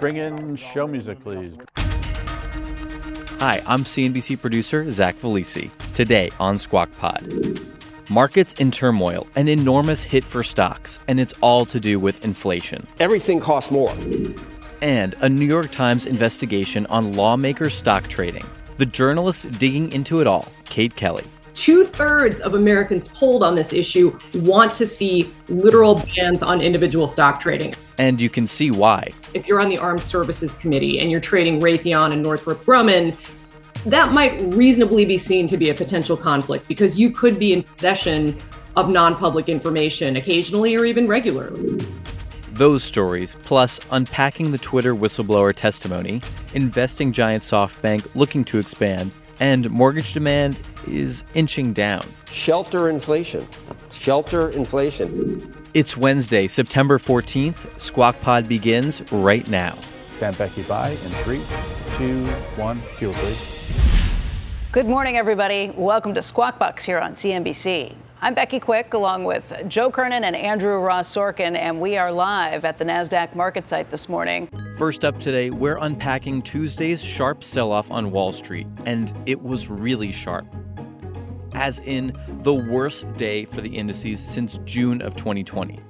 Bring in show music, please. Hi, I'm CNBC producer Zach Vallese. Today on Squawk Pod. Markets in turmoil, an enormous hit for stocks, and it's all to do with inflation. Everything costs more. And a New York Times investigation on lawmakers' stock trading. The journalist digging into it all, Kate Kelly. Two thirds of Americans polled on this issue want to see literal bans on individual stock trading. And you can see why. If you're on the Armed Services Committee and you're trading Raytheon and Northrop Grumman, that might reasonably be seen to be a potential conflict because you could be in possession of non public information occasionally or even regularly. Those stories, plus unpacking the Twitter whistleblower testimony, investing giant SoftBank looking to expand, and mortgage demand is inching down. Shelter inflation. Shelter inflation. It's Wednesday, September 14th. Squawk Pod begins right now. Stand Becky by in three, two, one. Cue, please. Good morning, everybody. Welcome to Squawk Box here on CNBC. I'm Becky Quick, along with Joe Kernan and Andrew Ross Sorkin, and we are live at the NASDAQ market site this morning. First up today, we're unpacking Tuesday's sharp sell off on Wall Street, and it was really sharp. As in, the worst day for the indices since June of 2020.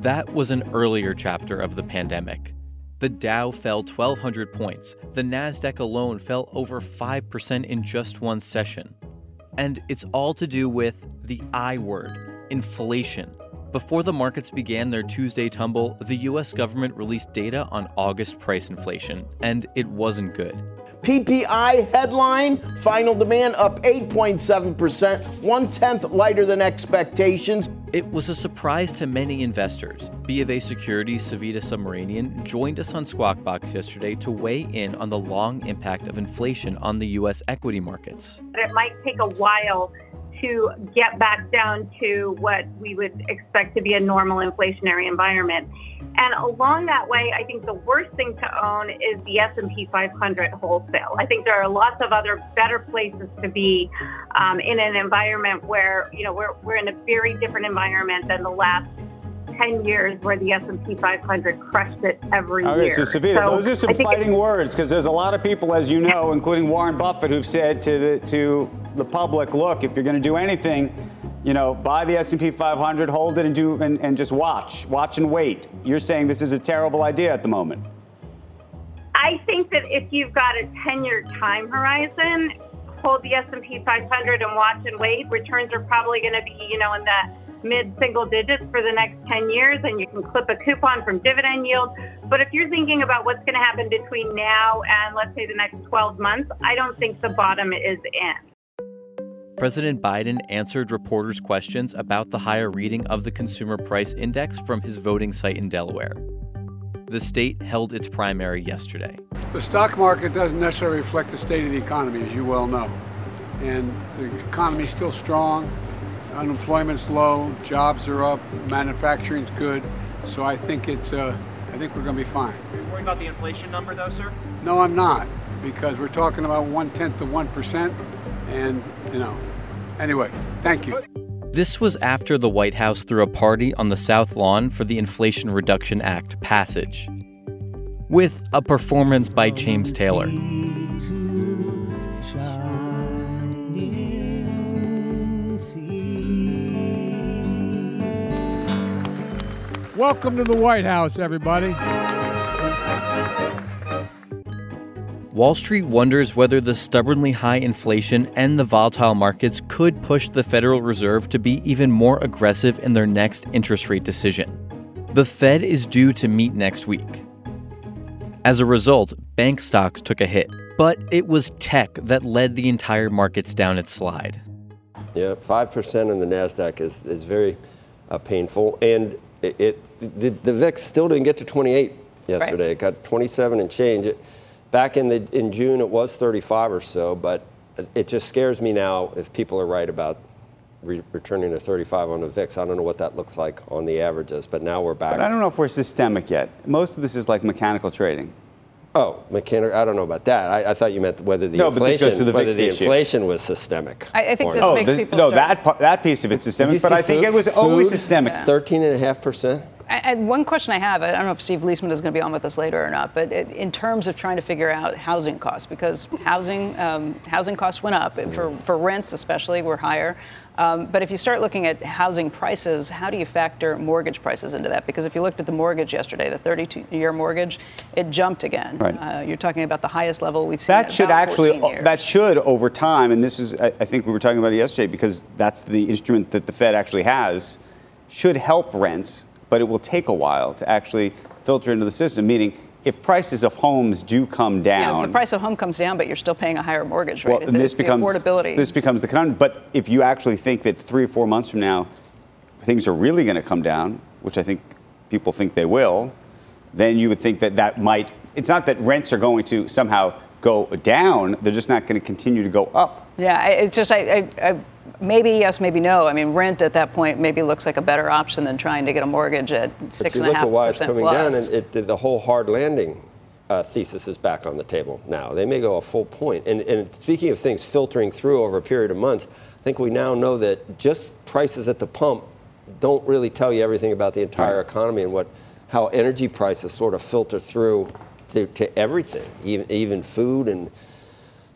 That was an earlier chapter of the pandemic. The Dow fell 1,200 points. The NASDAQ alone fell over 5% in just one session. And it's all to do with the I word inflation. Before the markets began their Tuesday tumble, the US government released data on August price inflation, and it wasn't good. PPI headline final demand up 8.7%, one tenth lighter than expectations. It was a surprise to many investors. B of A Securities Savita Subramanian joined us on Squawk Box yesterday to weigh in on the long impact of inflation on the U.S. equity markets. It might take a while to get back down to what we would expect to be a normal inflationary environment. And along that way, I think the worst thing to own is the S&P 500 wholesale. I think there are lots of other better places to be um, in an environment where you know we're we're in a very different environment than the last 10 years where the S&P 500 crushed it every okay, year. So, Savita, so those are some fighting words because there's a lot of people, as you know, including Warren Buffett, who've said to the, to the public, look, if you're going to do anything, you know, buy the S&P 500, hold it, and do and, and just watch, watch and wait. You're saying this is a terrible idea at the moment. I think that if you've got a 10-year time horizon, hold the S&P 500 and watch and wait. Returns are probably going to be, you know, in the mid single digits for the next 10 years, and you can clip a coupon from dividend yield. But if you're thinking about what's going to happen between now and let's say the next 12 months, I don't think the bottom is in. President Biden answered reporters' questions about the higher reading of the Consumer Price Index from his voting site in Delaware. The state held its primary yesterday. The stock market doesn't necessarily reflect the state of the economy, as you well know. And the economy is still strong, unemployment's low, jobs are up, manufacturing's good. So I think it's, uh, I think we're going to be fine. Are you worried about the inflation number, though, sir? No, I'm not, because we're talking about one tenth of one percent, and you know. Anyway, thank you. This was after the White House threw a party on the South Lawn for the Inflation Reduction Act passage, with a performance by James Taylor. Welcome to the White House, everybody. Wall Street wonders whether the stubbornly high inflation and the volatile markets could push the Federal Reserve to be even more aggressive in their next interest rate decision. The Fed is due to meet next week. As a result, bank stocks took a hit, but it was tech that led the entire markets down its slide. Yeah, 5% in the NASDAQ is, is very uh, painful. And It, it the, the VIX still didn't get to 28 yesterday. Right. It got 27 and change. It, back in the in June, it was 35 or so, but it just scares me now if people are right about re- returning to 35 on the VIX. I don't know what that looks like on the averages, but now we're back. But I don't know if we're systemic yet. Most of this is like mechanical trading. Oh, mechanical. I don't know about that. I, I thought you meant whether the no, inflation, the whether the inflation was systemic. I, I think this oh, makes people no, start. that that piece of it's systemic, but I think it was food? always systemic. Thirteen and a half percent. And one question I have, I don't know if Steve Liesman is going to be on with us later or not, but in terms of trying to figure out housing costs, because housing um, housing costs went up for, for rents especially were higher. Um, but if you start looking at housing prices, how do you factor mortgage prices into that? Because if you looked at the mortgage yesterday, the 32-year mortgage, it jumped again. Right. Uh, you're talking about the highest level we've seen. That should actually years. that should over time, and this is I think we were talking about it yesterday because that's the instrument that the Fed actually has, should help rents, but it will take a while to actually filter into the system. Meaning if prices of homes do come down, yeah, if the price of home comes down, but you're still paying a higher mortgage rate, well, this becomes affordability. This becomes the conundrum. But if you actually think that three or four months from now, things are really going to come down, which I think people think they will, then you would think that that might. It's not that rents are going to somehow go down; they're just not going to continue to go up. Yeah, it's just I, I, I maybe yes, maybe no. I mean, rent at that point maybe looks like a better option than trying to get a mortgage at six and a half percent Look at why it's coming plus. down, and it, the whole hard landing uh, thesis is back on the table now. They may go a full point. And, and speaking of things filtering through over a period of months, I think we now know that just prices at the pump don't really tell you everything about the entire economy and what how energy prices sort of filter through to, to everything, even, even food and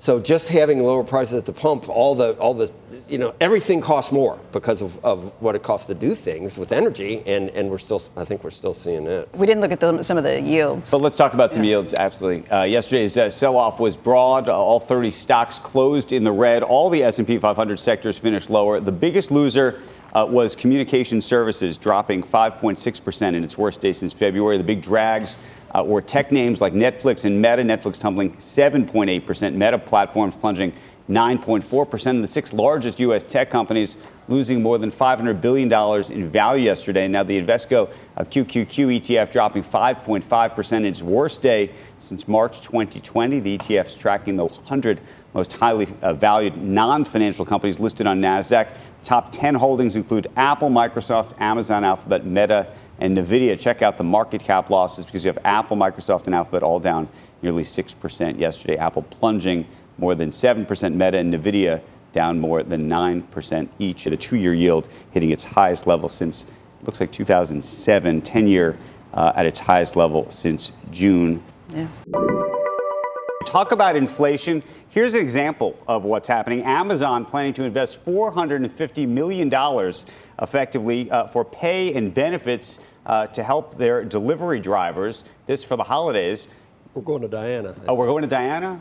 so just having lower prices at the pump, all the all the you know everything costs more because of, of what it costs to do things with energy, and, and we're still I think we're still seeing it. We didn't look at the, some of the yields. But let's talk about some yeah. yields. Absolutely. Uh, yesterday's uh, sell-off was broad. Uh, all 30 stocks closed in the red. All the S&P 500 sectors finished lower. The biggest loser. Uh, was communication services dropping 5.6% in its worst day since February. The big drags uh, or tech names like Netflix and Meta. Netflix tumbling 7.8%, Meta platforms plunging 9.4%, and the six largest U.S. tech companies losing more than $500 billion in value yesterday. Now, the Invesco uh, QQQ ETF dropping 5.5% its worst day since March 2020. The ETF is tracking the 100 most highly uh, valued non financial companies listed on NASDAQ. Top 10 holdings include Apple, Microsoft, Amazon, Alphabet, Meta, and NVIDIA. Check out the market cap losses because you have Apple, Microsoft, and Alphabet all down nearly 6% yesterday. Apple plunging more than 7%, Meta and NVIDIA down more than 9% each. The two year yield hitting its highest level since, looks like 2007, 10 year uh, at its highest level since June. Yeah. Talk about inflation. Here's an example of what's happening. Amazon planning to invest $450 million effectively uh, for pay and benefits uh, to help their delivery drivers. This for the holidays. We're going to Diana. Oh, we're going to Diana.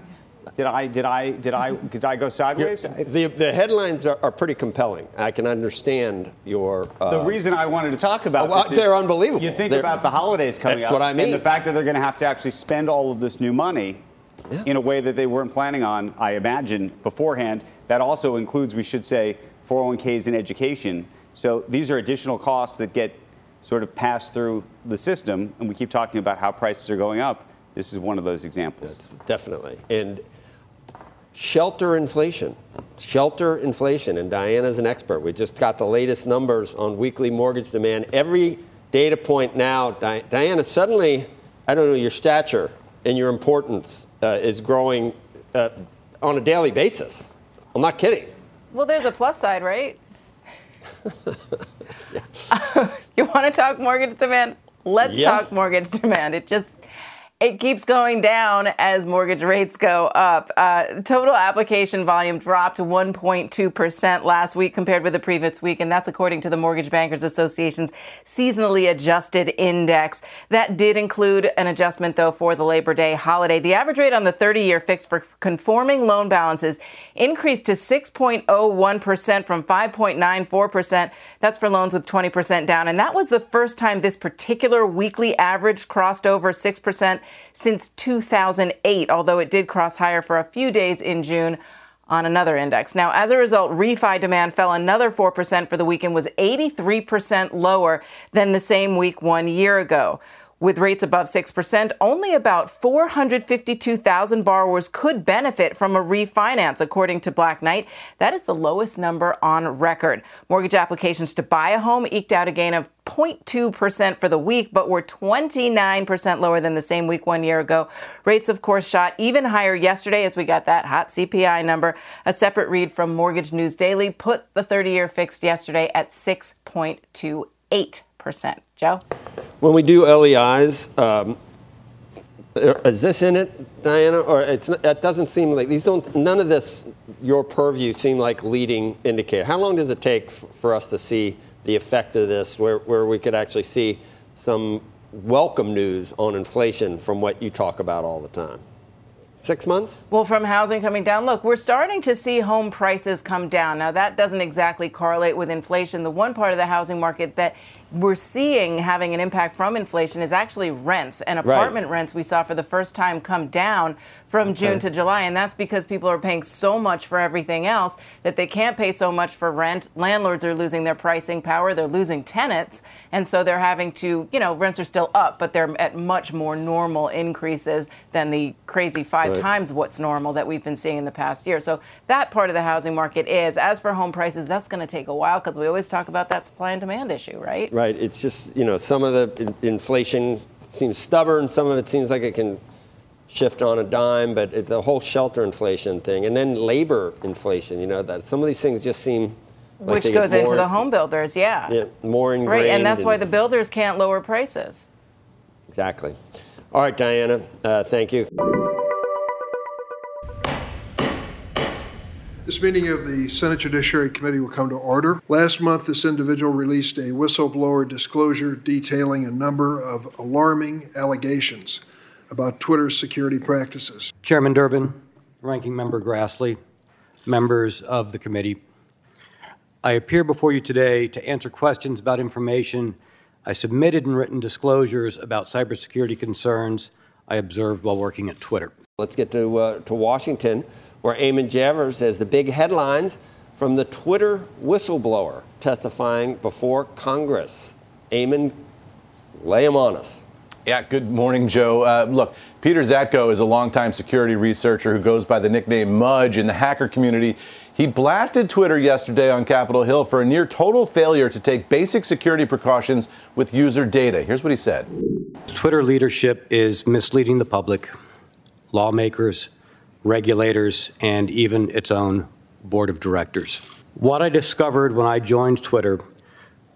Did I did I did I did I go sideways? The the headlines are, are pretty compelling. I can understand your. Uh, the reason I wanted to talk about well, they're unbelievable. You think they're, about the holidays coming that's up. what I mean. And the fact that they're going to have to actually spend all of this new money yeah. in a way that they weren't planning on, I imagine, beforehand. That also includes, we should say, 401ks in education. So these are additional costs that get sort of pass through the system, and we keep talking about how prices are going up. This is one of those examples. Yes, definitely. And shelter inflation. Shelter inflation. And Diana's an expert. We just got the latest numbers on weekly mortgage demand. Every data point now, Diana, suddenly, I don't know, your stature and your importance uh, is growing uh, on a daily basis. I'm not kidding. Well, there's a plus side, right? you want to talk mortgage demand? Let's yeah. talk mortgage demand. It just it keeps going down as mortgage rates go up. Uh, total application volume dropped 1.2% last week compared with the previous week, and that's according to the Mortgage Bankers Association's seasonally adjusted index. That did include an adjustment, though, for the Labor Day holiday. The average rate on the 30 year fixed for conforming loan balances increased to 6.01% from 5.94%. That's for loans with 20% down. And that was the first time this particular weekly average crossed over 6% since 2008, although it did cross higher for a few days in June. on another index. Now, as a result, refi demand fell another 4% for the week and was 83% lower than the same week one year ago. With rates above 6%, only about 452,000 borrowers could benefit from a refinance, according to Black Knight. That is the lowest number on record. Mortgage applications to buy a home eked out a gain of 0.2% for the week, but were 29% lower than the same week one year ago. Rates, of course, shot even higher yesterday as we got that hot CPI number. A separate read from Mortgage News Daily put the 30 year fixed yesterday at 6.28%. Joe? When we do LEIs, um, is this in it, Diana? Or it's it doesn't seem like these don't. None of this, your purview, seem like leading indicator. How long does it take for us to see the effect of this, where where we could actually see some welcome news on inflation from what you talk about all the time? Six months? Well, from housing coming down, look, we're starting to see home prices come down. Now, that doesn't exactly correlate with inflation. The one part of the housing market that we're seeing having an impact from inflation is actually rents and apartment right. rents we saw for the first time come down from June okay. to July. And that's because people are paying so much for everything else that they can't pay so much for rent. Landlords are losing their pricing power, they're losing tenants. And so they're having to, you know, rents are still up, but they're at much more normal increases than the crazy five right. times what's normal that we've been seeing in the past year. So that part of the housing market is. As for home prices, that's going to take a while because we always talk about that supply and demand issue, right? Right. It's just, you know, some of the in- inflation seems stubborn, some of it seems like it can shift on a dime, but it, the whole shelter inflation thing, and then labor inflation. You know that some of these things just seem like which goes into the home builders, yeah. Yeah, more ingrained. Right, and that's why the builders can't lower prices. Exactly. All right, Diana, uh, thank you. This meeting of the Senate Judiciary Committee will come to order. Last month, this individual released a whistleblower disclosure detailing a number of alarming allegations about Twitter's security practices. Chairman Durbin, Ranking Member Grassley, members of the committee, I appear before you today to answer questions about information I submitted in written disclosures about cybersecurity concerns I observed while working at Twitter. Let's get to, uh, to Washington, where Eamon Javers has the big headlines from the Twitter whistleblower testifying before Congress. Eamon, lay them on us. Yeah, good morning, Joe. Uh, look, Peter Zatko is a longtime security researcher who goes by the nickname Mudge in the hacker community. He blasted Twitter yesterday on Capitol Hill for a near total failure to take basic security precautions with user data. Here's what he said Twitter leadership is misleading the public, lawmakers, regulators, and even its own board of directors. What I discovered when I joined Twitter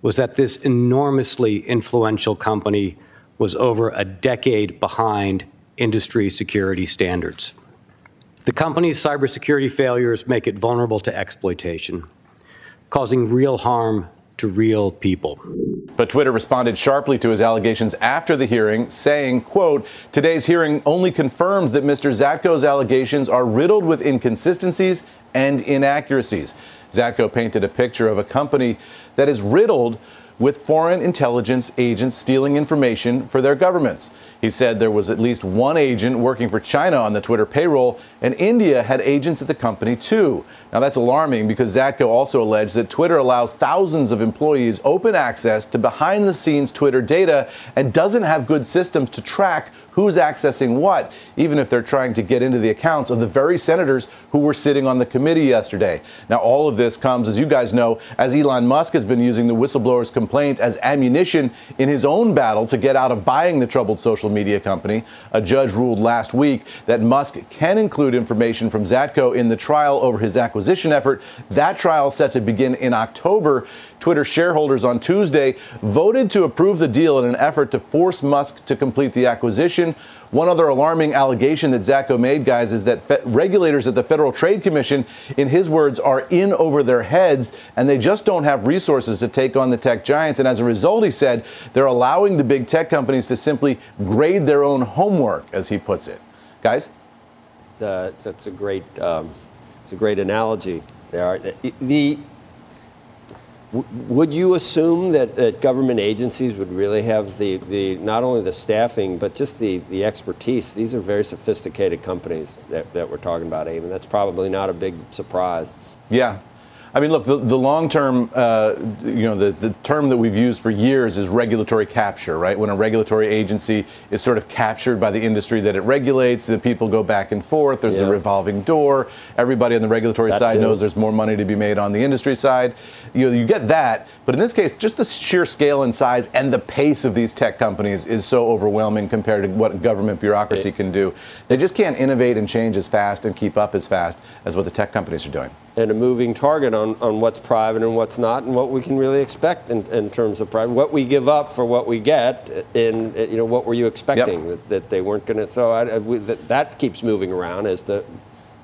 was that this enormously influential company was over a decade behind industry security standards. The company's cybersecurity failures make it vulnerable to exploitation, causing real harm to real people. But Twitter responded sharply to his allegations after the hearing, saying, quote, today's hearing only confirms that Mr. Zatko's allegations are riddled with inconsistencies and inaccuracies. Zatko painted a picture of a company that is riddled with foreign intelligence agents stealing information for their governments. He said there was at least one agent working for China on the Twitter payroll, and India had agents at the company too. Now that's alarming because Zatko also alleged that Twitter allows thousands of employees open access to behind the scenes Twitter data and doesn't have good systems to track who's accessing what, even if they're trying to get into the accounts of the very senators who were sitting on the committee yesterday. Now, all of this comes, as you guys know, as Elon Musk has been using the whistleblower's complaint as ammunition in his own battle to get out of buying the troubled social media company. A judge ruled last week that Musk can include information from Zatko in the trial over his acquisition effort. That trial set to begin in October. Twitter shareholders on Tuesday voted to approve the deal in an effort to force Musk to complete the acquisition. One other alarming allegation that Zatko made, guys, is that fe- regulators at the Federal Trade Commission, in his words, are in over their heads and they just don't have resources to take on the tech giants. And as a result, he said, they're allowing the big tech companies to simply grade their own homework, as he puts it. Guys? That's a great, um, it's a great analogy. There, the would you assume that, that government agencies would really have the, the not only the staffing but just the, the expertise? These are very sophisticated companies that, that we're talking about, Eamon. That's probably not a big surprise. Yeah, I mean, look, the, the long term, uh, you know, the, the term that we've used for years is regulatory capture, right? When a regulatory agency is sort of captured by the industry that it regulates, the people go back and forth, there's yeah. a revolving door. Everybody on the regulatory that side too. knows there's more money to be made on the industry side. You know, you get that, but in this case, just the sheer scale and size and the pace of these tech companies is so overwhelming compared to what government bureaucracy can do. They just can't innovate and change as fast and keep up as fast as what the tech companies are doing and a moving target on, on what's private and what's not, and what we can really expect in, in terms of private, what we give up for what we get, in you know what were you expecting yep. that, that they weren't going to. So I, we, that, that keeps moving around as the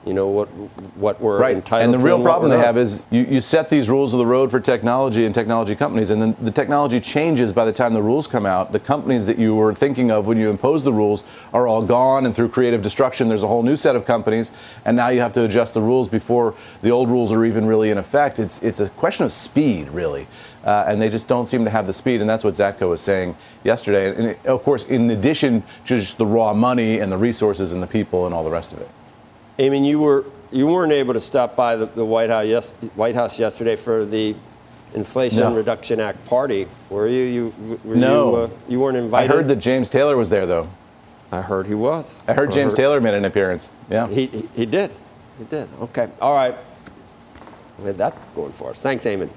you know what what we're entitled to. right. entitled and the real problem they have is you, you set these rules of the road for technology and technology companies and then the technology changes by the time the rules come out the companies that you were thinking of when you imposed the rules are all gone and through creative destruction there's a whole new set of companies and now you have to adjust the rules before the old rules are even really in effect it's it's a question of speed really uh, and they just don't seem to have the speed, and that's what Zatko was saying yesterday. And, and of course, in addition to just the raw money and the resources and the people and all the rest of it. Mean, you were you weren't able to stop by the, the White House yes, White House yesterday for the Inflation no. Reduction Act party, were you? You were no, you, uh, you, weren't invited. I heard that James Taylor was there, though. I heard he was. I heard James I heard, Taylor made an appearance. Yeah, he, he, he did. He did. Okay. All right. We had that going for us. Thanks, Eamon.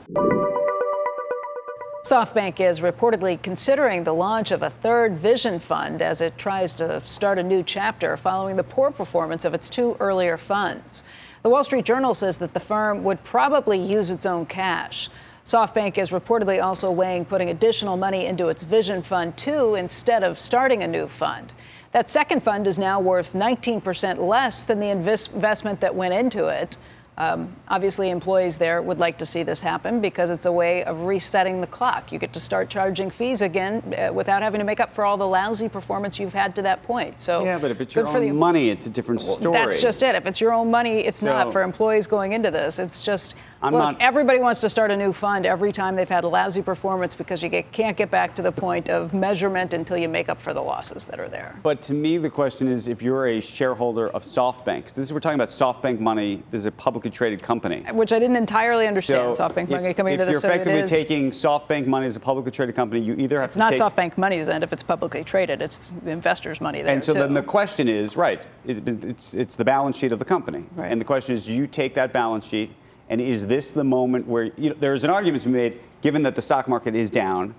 SoftBank is reportedly considering the launch of a third vision fund as it tries to start a new chapter following the poor performance of its two earlier funds. The Wall Street Journal says that the firm would probably use its own cash. SoftBank is reportedly also weighing putting additional money into its Vision Fund 2 instead of starting a new fund. That second fund is now worth 19% less than the investment that went into it. Um, obviously, employees there would like to see this happen because it's a way of resetting the clock. You get to start charging fees again uh, without having to make up for all the lousy performance you've had to that point. So yeah, but if it's your own the, money, it's a different story. That's just it. If it's your own money, it's so, not for employees going into this. It's just I'm Look, not, everybody wants to start a new fund every time they've had a lousy performance because you get, can't get back to the point of measurement until you make up for the losses that are there. But to me, the question is if you're a shareholder of SoftBank, this is we're talking about SoftBank money. This is a publicly traded company, which I didn't entirely understand. So SoftBank money coming into this. If you're effectively taking SoftBank money as a publicly traded company, you either have it's to not take, SoftBank money then if it's publicly traded. It's the investors' money there And so too. then the question is, right? It, it's it's the balance sheet of the company, right. and the question is, do you take that balance sheet? And is this the moment where you know, there's an argument to be made, given that the stock market is down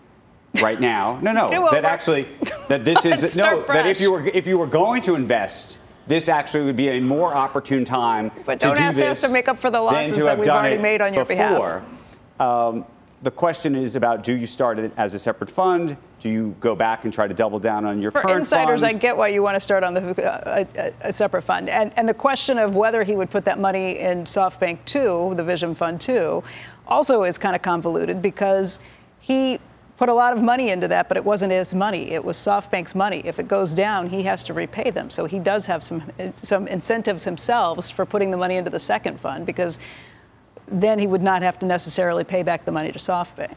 right now? No, no, that actually that this is no fresh. that if you were if you were going to invest, this actually would be a more opportune time but don't do ask us to make up for the losses that we've already made on your before. behalf. Um, the question is about do you start it as a separate fund? Do you go back and try to double down on your For current insiders, fund? I get why you want to start on the, uh, a, a, separate fund. And, and the question of whether he would put that money in SoftBank 2, the Vision Fund 2, also is kind of convoluted because he put a lot of money into that, but it wasn't his money. It was SoftBank's money. If it goes down, he has to repay them. So he does have some some incentives himself for putting the money into the second fund because then he would not have to necessarily pay back the money to SoftBank.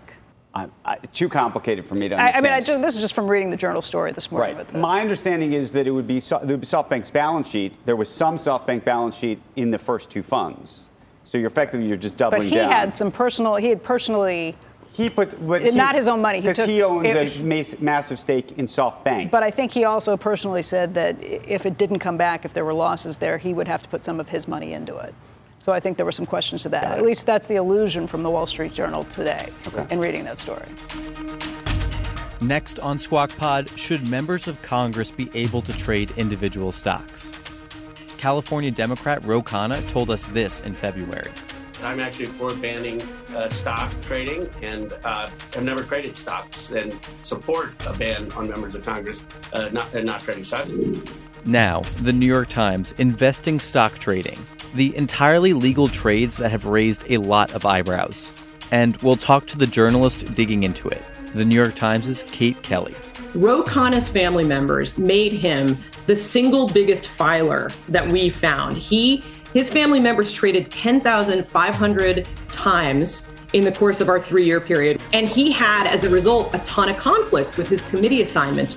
I, I, too complicated for me to understand. I, I mean, just, this is just from reading the journal story this morning. Right. My understanding is that it would be so, SoftBank's balance sheet. There was some SoftBank balance sheet in the first two funds, so you're effectively you're just doubling down. But he down. had some personal. He had personally. He put, but not his own money. Because he, he, owns it, a massive stake in SoftBank. But I think he also personally said that if it didn't come back, if there were losses there, he would have to put some of his money into it. So I think there were some questions to that. At least that's the illusion from the Wall Street Journal today okay. in reading that story. Next on Squawk Pod, should members of Congress be able to trade individual stocks? California Democrat Ro Khanna told us this in February. I'm actually for banning uh, stock trading and uh, have never traded stocks and support a ban on members of Congress uh, not, uh, not trading stocks. Now, the New York Times investing stock trading, the entirely legal trades that have raised a lot of eyebrows. And we'll talk to the journalist digging into it, the New York Times' Kate Kelly. Ro Khanna's family members made him the single biggest filer that we found. He his family members traded 10,500 times in the course of our three year period. And he had, as a result, a ton of conflicts with his committee assignments.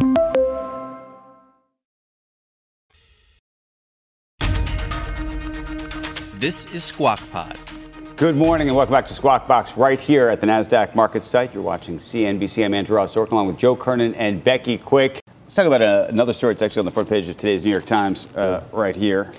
This is Squawk Pod. Good morning and welcome back to Squawk Box right here at the NASDAQ market site. You're watching CNBC. I'm Andrew Ross Sorkin along with Joe Kernan and Becky Quick. Let's talk about a, another story. It's actually on the front page of today's New York Times uh, right here.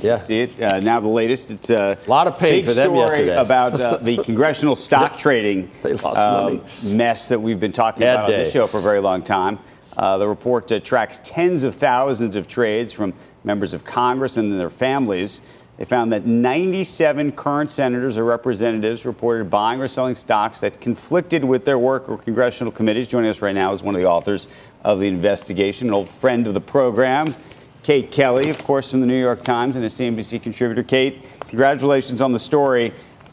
Yeah. See it? Uh, now the latest. It's a lot of pain big for them story yesterday. about uh, the congressional stock trading They lost um, money. mess that we've been talking Bad about on this show for a very long time. Uh, the report uh, tracks tens of thousands of trades from members of Congress and their families. They found that 97 current senators or representatives reported buying or selling stocks that conflicted with their work or congressional committees. Joining us right now is one of the authors of the investigation, an old friend of the program, Kate Kelly, of course, from the New York Times and a CNBC contributor. Kate, congratulations on the story.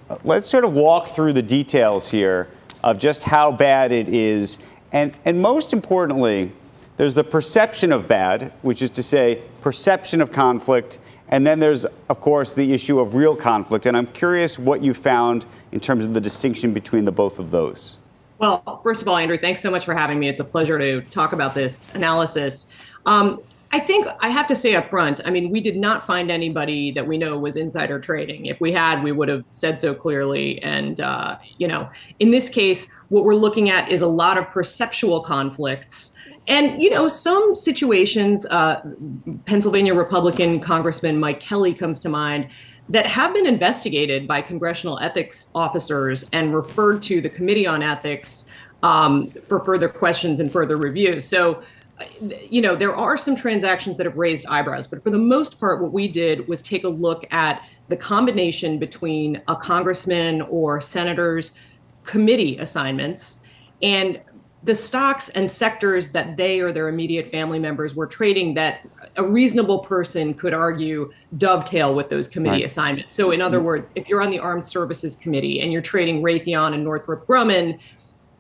Uh, Let's sort of walk through the details here of just how bad it is. And, and most importantly, there's the perception of bad, which is to say, perception of conflict. And then there's, of course, the issue of real conflict. And I'm curious what you found in terms of the distinction between the both of those. Well, first of all, Andrew, thanks so much for having me. It's a pleasure to talk about this analysis. Um, I think I have to say up front, I mean, we did not find anybody that we know was insider trading. If we had, we would have said so clearly. And, uh, you know, in this case, what we're looking at is a lot of perceptual conflicts. And, you know, some situations, uh, Pennsylvania Republican Congressman Mike Kelly comes to mind, that have been investigated by congressional ethics officers and referred to the Committee on Ethics um, for further questions and further review. So, you know, there are some transactions that have raised eyebrows, but for the most part, what we did was take a look at the combination between a congressman or senator's committee assignments and the stocks and sectors that they or their immediate family members were trading that a reasonable person could argue dovetail with those committee Right. assignments. So, in other mm-hmm. words, if you're on the Armed Services Committee and you're trading Raytheon and Northrop Grumman,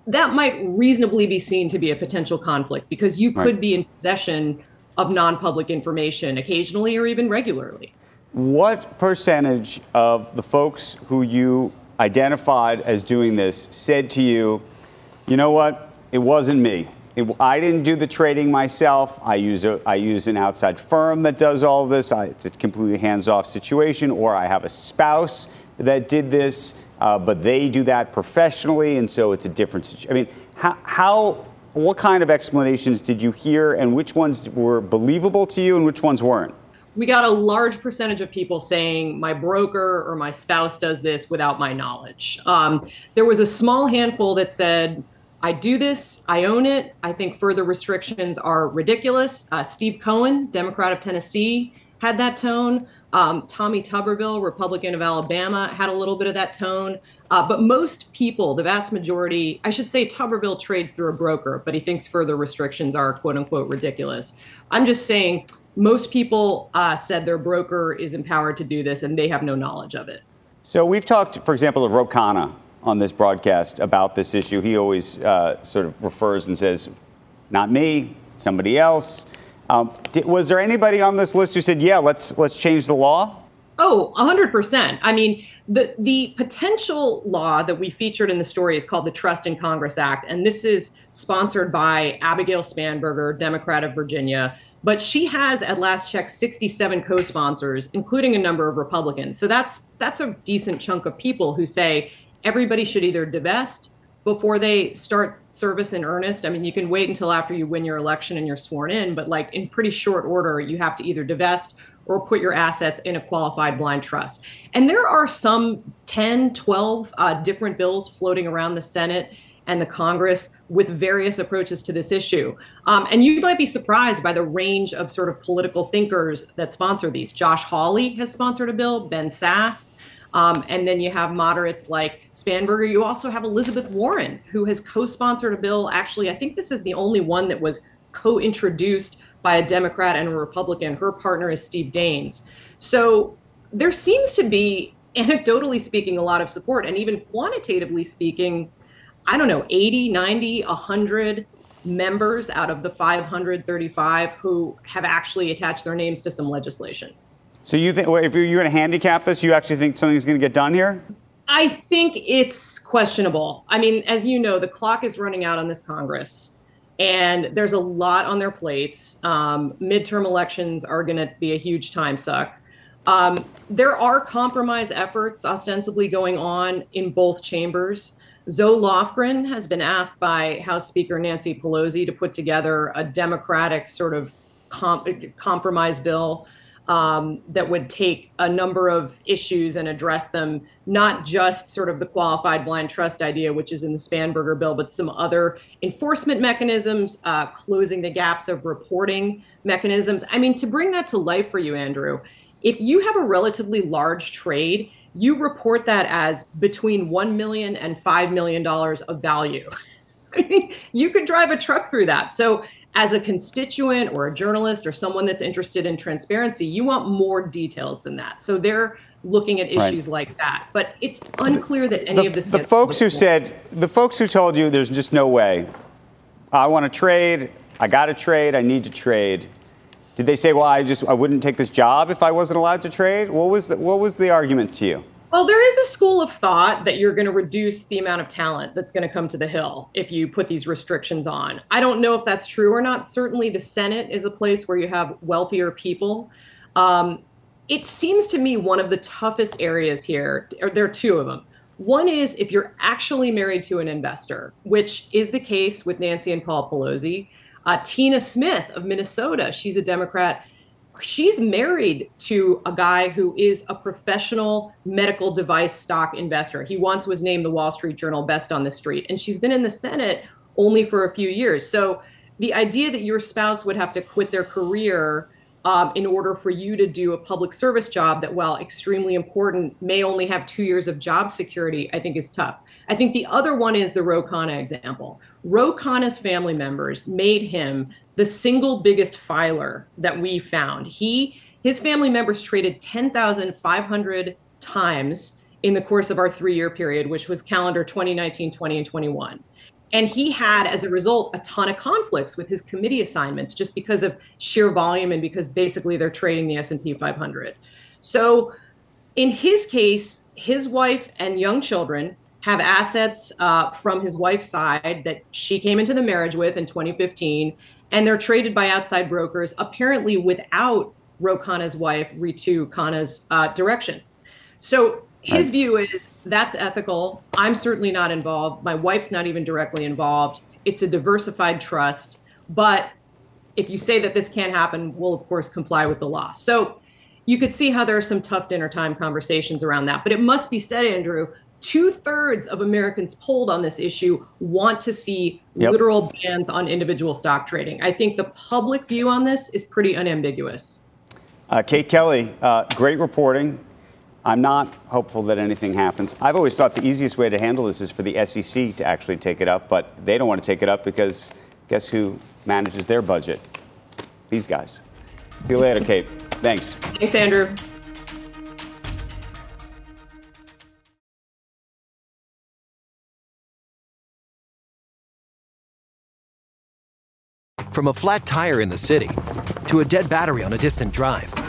that might reasonably be seen to be a potential conflict because you could Right. be in possession of non public information occasionally or even regularly. What percentage of the folks who you identified as doing this said to you, you know what, it wasn't me. It, I didn't do the trading myself. I use a I use an outside firm that does all this. I, it's a completely hands-off situation, or I have a spouse that did this, uh, but they do that professionally, and so it's a different situation. I mean, how, how what kind of explanations did you hear, and which ones were believable to you, and which ones weren't? we got a large percentage of people saying my broker or my spouse does this without my knowledge. Um, there was a small handful that said, I do this, I own it. I think further restrictions are ridiculous. Uh, Steve Cohen, Democrat of Tennessee, had that tone. Um, Tommy Tuberville, Republican of Alabama, had a little bit of that tone. Uh, but most people, the vast majority, I should say Tuberville trades through a broker, but he thinks further restrictions are quote unquote ridiculous. I'm just saying most people uh, said their broker is empowered to do this and they have no knowledge of it. So we've talked, for example, to Ro Khanna on this broadcast about this issue. He always uh, sort of refers and says, "Not me, somebody else." Um, did, was there anybody on this list who said, "Yeah, let's let's change the law"? Oh, 100%. I mean, the the potential law that we featured in the story is called the Trust in Congress Act, and this is sponsored by Abigail Spanberger, Democrat of Virginia. But she has, at last check, 67 co-sponsors, including a number of Republicans. So that's that's a decent chunk of people who say everybody should either divest before they start service in earnest. I mean, you can wait until after you win your election and you're sworn in, but like in pretty short order, you have to either divest or put your assets in a qualified blind trust. And there are some 10, 12 uh, different bills floating around the Senate and the Congress with various approaches to this issue. Um, and you might be surprised by the range of sort of political thinkers that sponsor these. Josh Hawley has sponsored a bill, Ben Sasse. Um, and then you have moderates like Spanberger. You also have Elizabeth Warren, who has co sponsored a bill. Actually, I think this is the only one that was co introduced by a Democrat and a Republican. Her partner is Steve Daines. So there seems to be, anecdotally speaking, a lot of support. And even quantitatively speaking, I don't know, 80, 90, 100 members out of the 535 who have actually attached their names to some legislation. So you think if you're going to handicap this, you actually think something's going to get done here? I think it's questionable. I mean, as you know, the clock is running out on this Congress, and there's a lot on their plates. Um, midterm elections are going to be a huge time suck. Um, there are compromise efforts ostensibly going on in both chambers. Zoe Lofgren has been asked by House Speaker Nancy Pelosi to put together a Democratic sort of compromise bill um, that would take a number of issues and address them, not just sort of the qualified blind trust idea, which is in the Spanberger bill, but some other enforcement mechanisms, uh, closing the gaps of reporting mechanisms. I mean, to bring that to life for you, Andrew, if you have a relatively large trade, you report that as between $1 million and $5 million of value. I mean, you could drive a truck through that. So as a constituent or a journalist or someone that's interested in transparency, you want more details than that. So they're looking at issues right. like that. But it's unclear that any the, of this. The folks who said, the folks who told you there's just no way, I want to trade, I got to trade, I need to trade. Did they say, well, I just I wouldn't take this job if I wasn't allowed to trade? What was the, what was the argument to you? Well, there is a school of thought that you're going to reduce the amount of talent that's going to come to the Hill if you put these restrictions on. I don't know if that's true or not. Certainly, the Senate is a place where you have wealthier people. Um, it seems to me one of the toughest areas here, there are two of them. One is if you're actually married to an investor, which is the case with Nancy and Paul Pelosi. Uh, Tina Smith of Minnesota, she's a Democrat she's married to a guy who is a professional medical device stock investor. He once was named the Wall Street Journal best on the street, and she's been in the Senate only for a few years. So the idea that your spouse would have to quit their career um, in order for you to do a public service job that, while extremely important, may only have two years of job security, I think is tough. I think the other one is the Ro Khanna example. Ro Khanna's family members made him the single biggest filer that we found. He his family members traded 10,500 times in the course of our three-year period, which was calendar 2019, 20, and 21. And he had, as a result, a ton of conflicts with his committee assignments just because of sheer volume and because basically they're trading the S&P 500. So in his case, his wife and young children have assets uh, from his wife's side that she came into the marriage with in 2015, and they're traded by outside brokers, apparently without Ro Khanna's wife, Ritu Khanna's uh, direction. So his right. view is that's ethical. I'm certainly not involved. My wife's not even directly involved. It's a diversified trust. But if you say that this can't happen, we'll, of course, comply with the law. So you could see how there are some tough dinner time conversations around that. But it must be said, Andrew, two thirds of Americans polled on this issue want to see yep. literal bans on individual stock trading. I think the public view on this is pretty unambiguous. Uh, Kate Kelly, uh, great reporting. I'm not hopeful that anything happens. I've always thought the easiest way to handle this is for the SEC to actually take it up, but they don't want to take it up because guess who manages their budget? These guys. See you later, Kate. Thanks. Thanks, Andrew. From a flat tire in the city to a dead battery on a distant drive,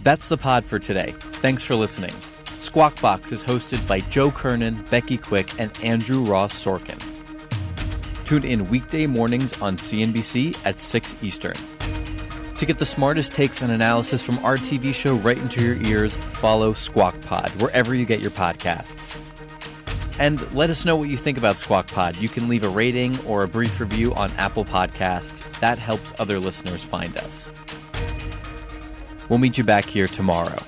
That's the pod for today. Thanks for listening. Squawk Box is hosted by Joe Kernan, Becky Quick, and Andrew Ross Sorkin. Tune in weekday mornings on CNBC at 6 Eastern. To get the smartest takes and analysis from our TV show right into your ears, follow Squawk Pod wherever you get your podcasts. And let us know what you think about Squawk Pod. You can leave a rating or a brief review on Apple Podcast. That helps other listeners find us. We'll meet you back here tomorrow.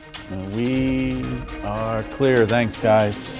We are clear. Thanks, guys.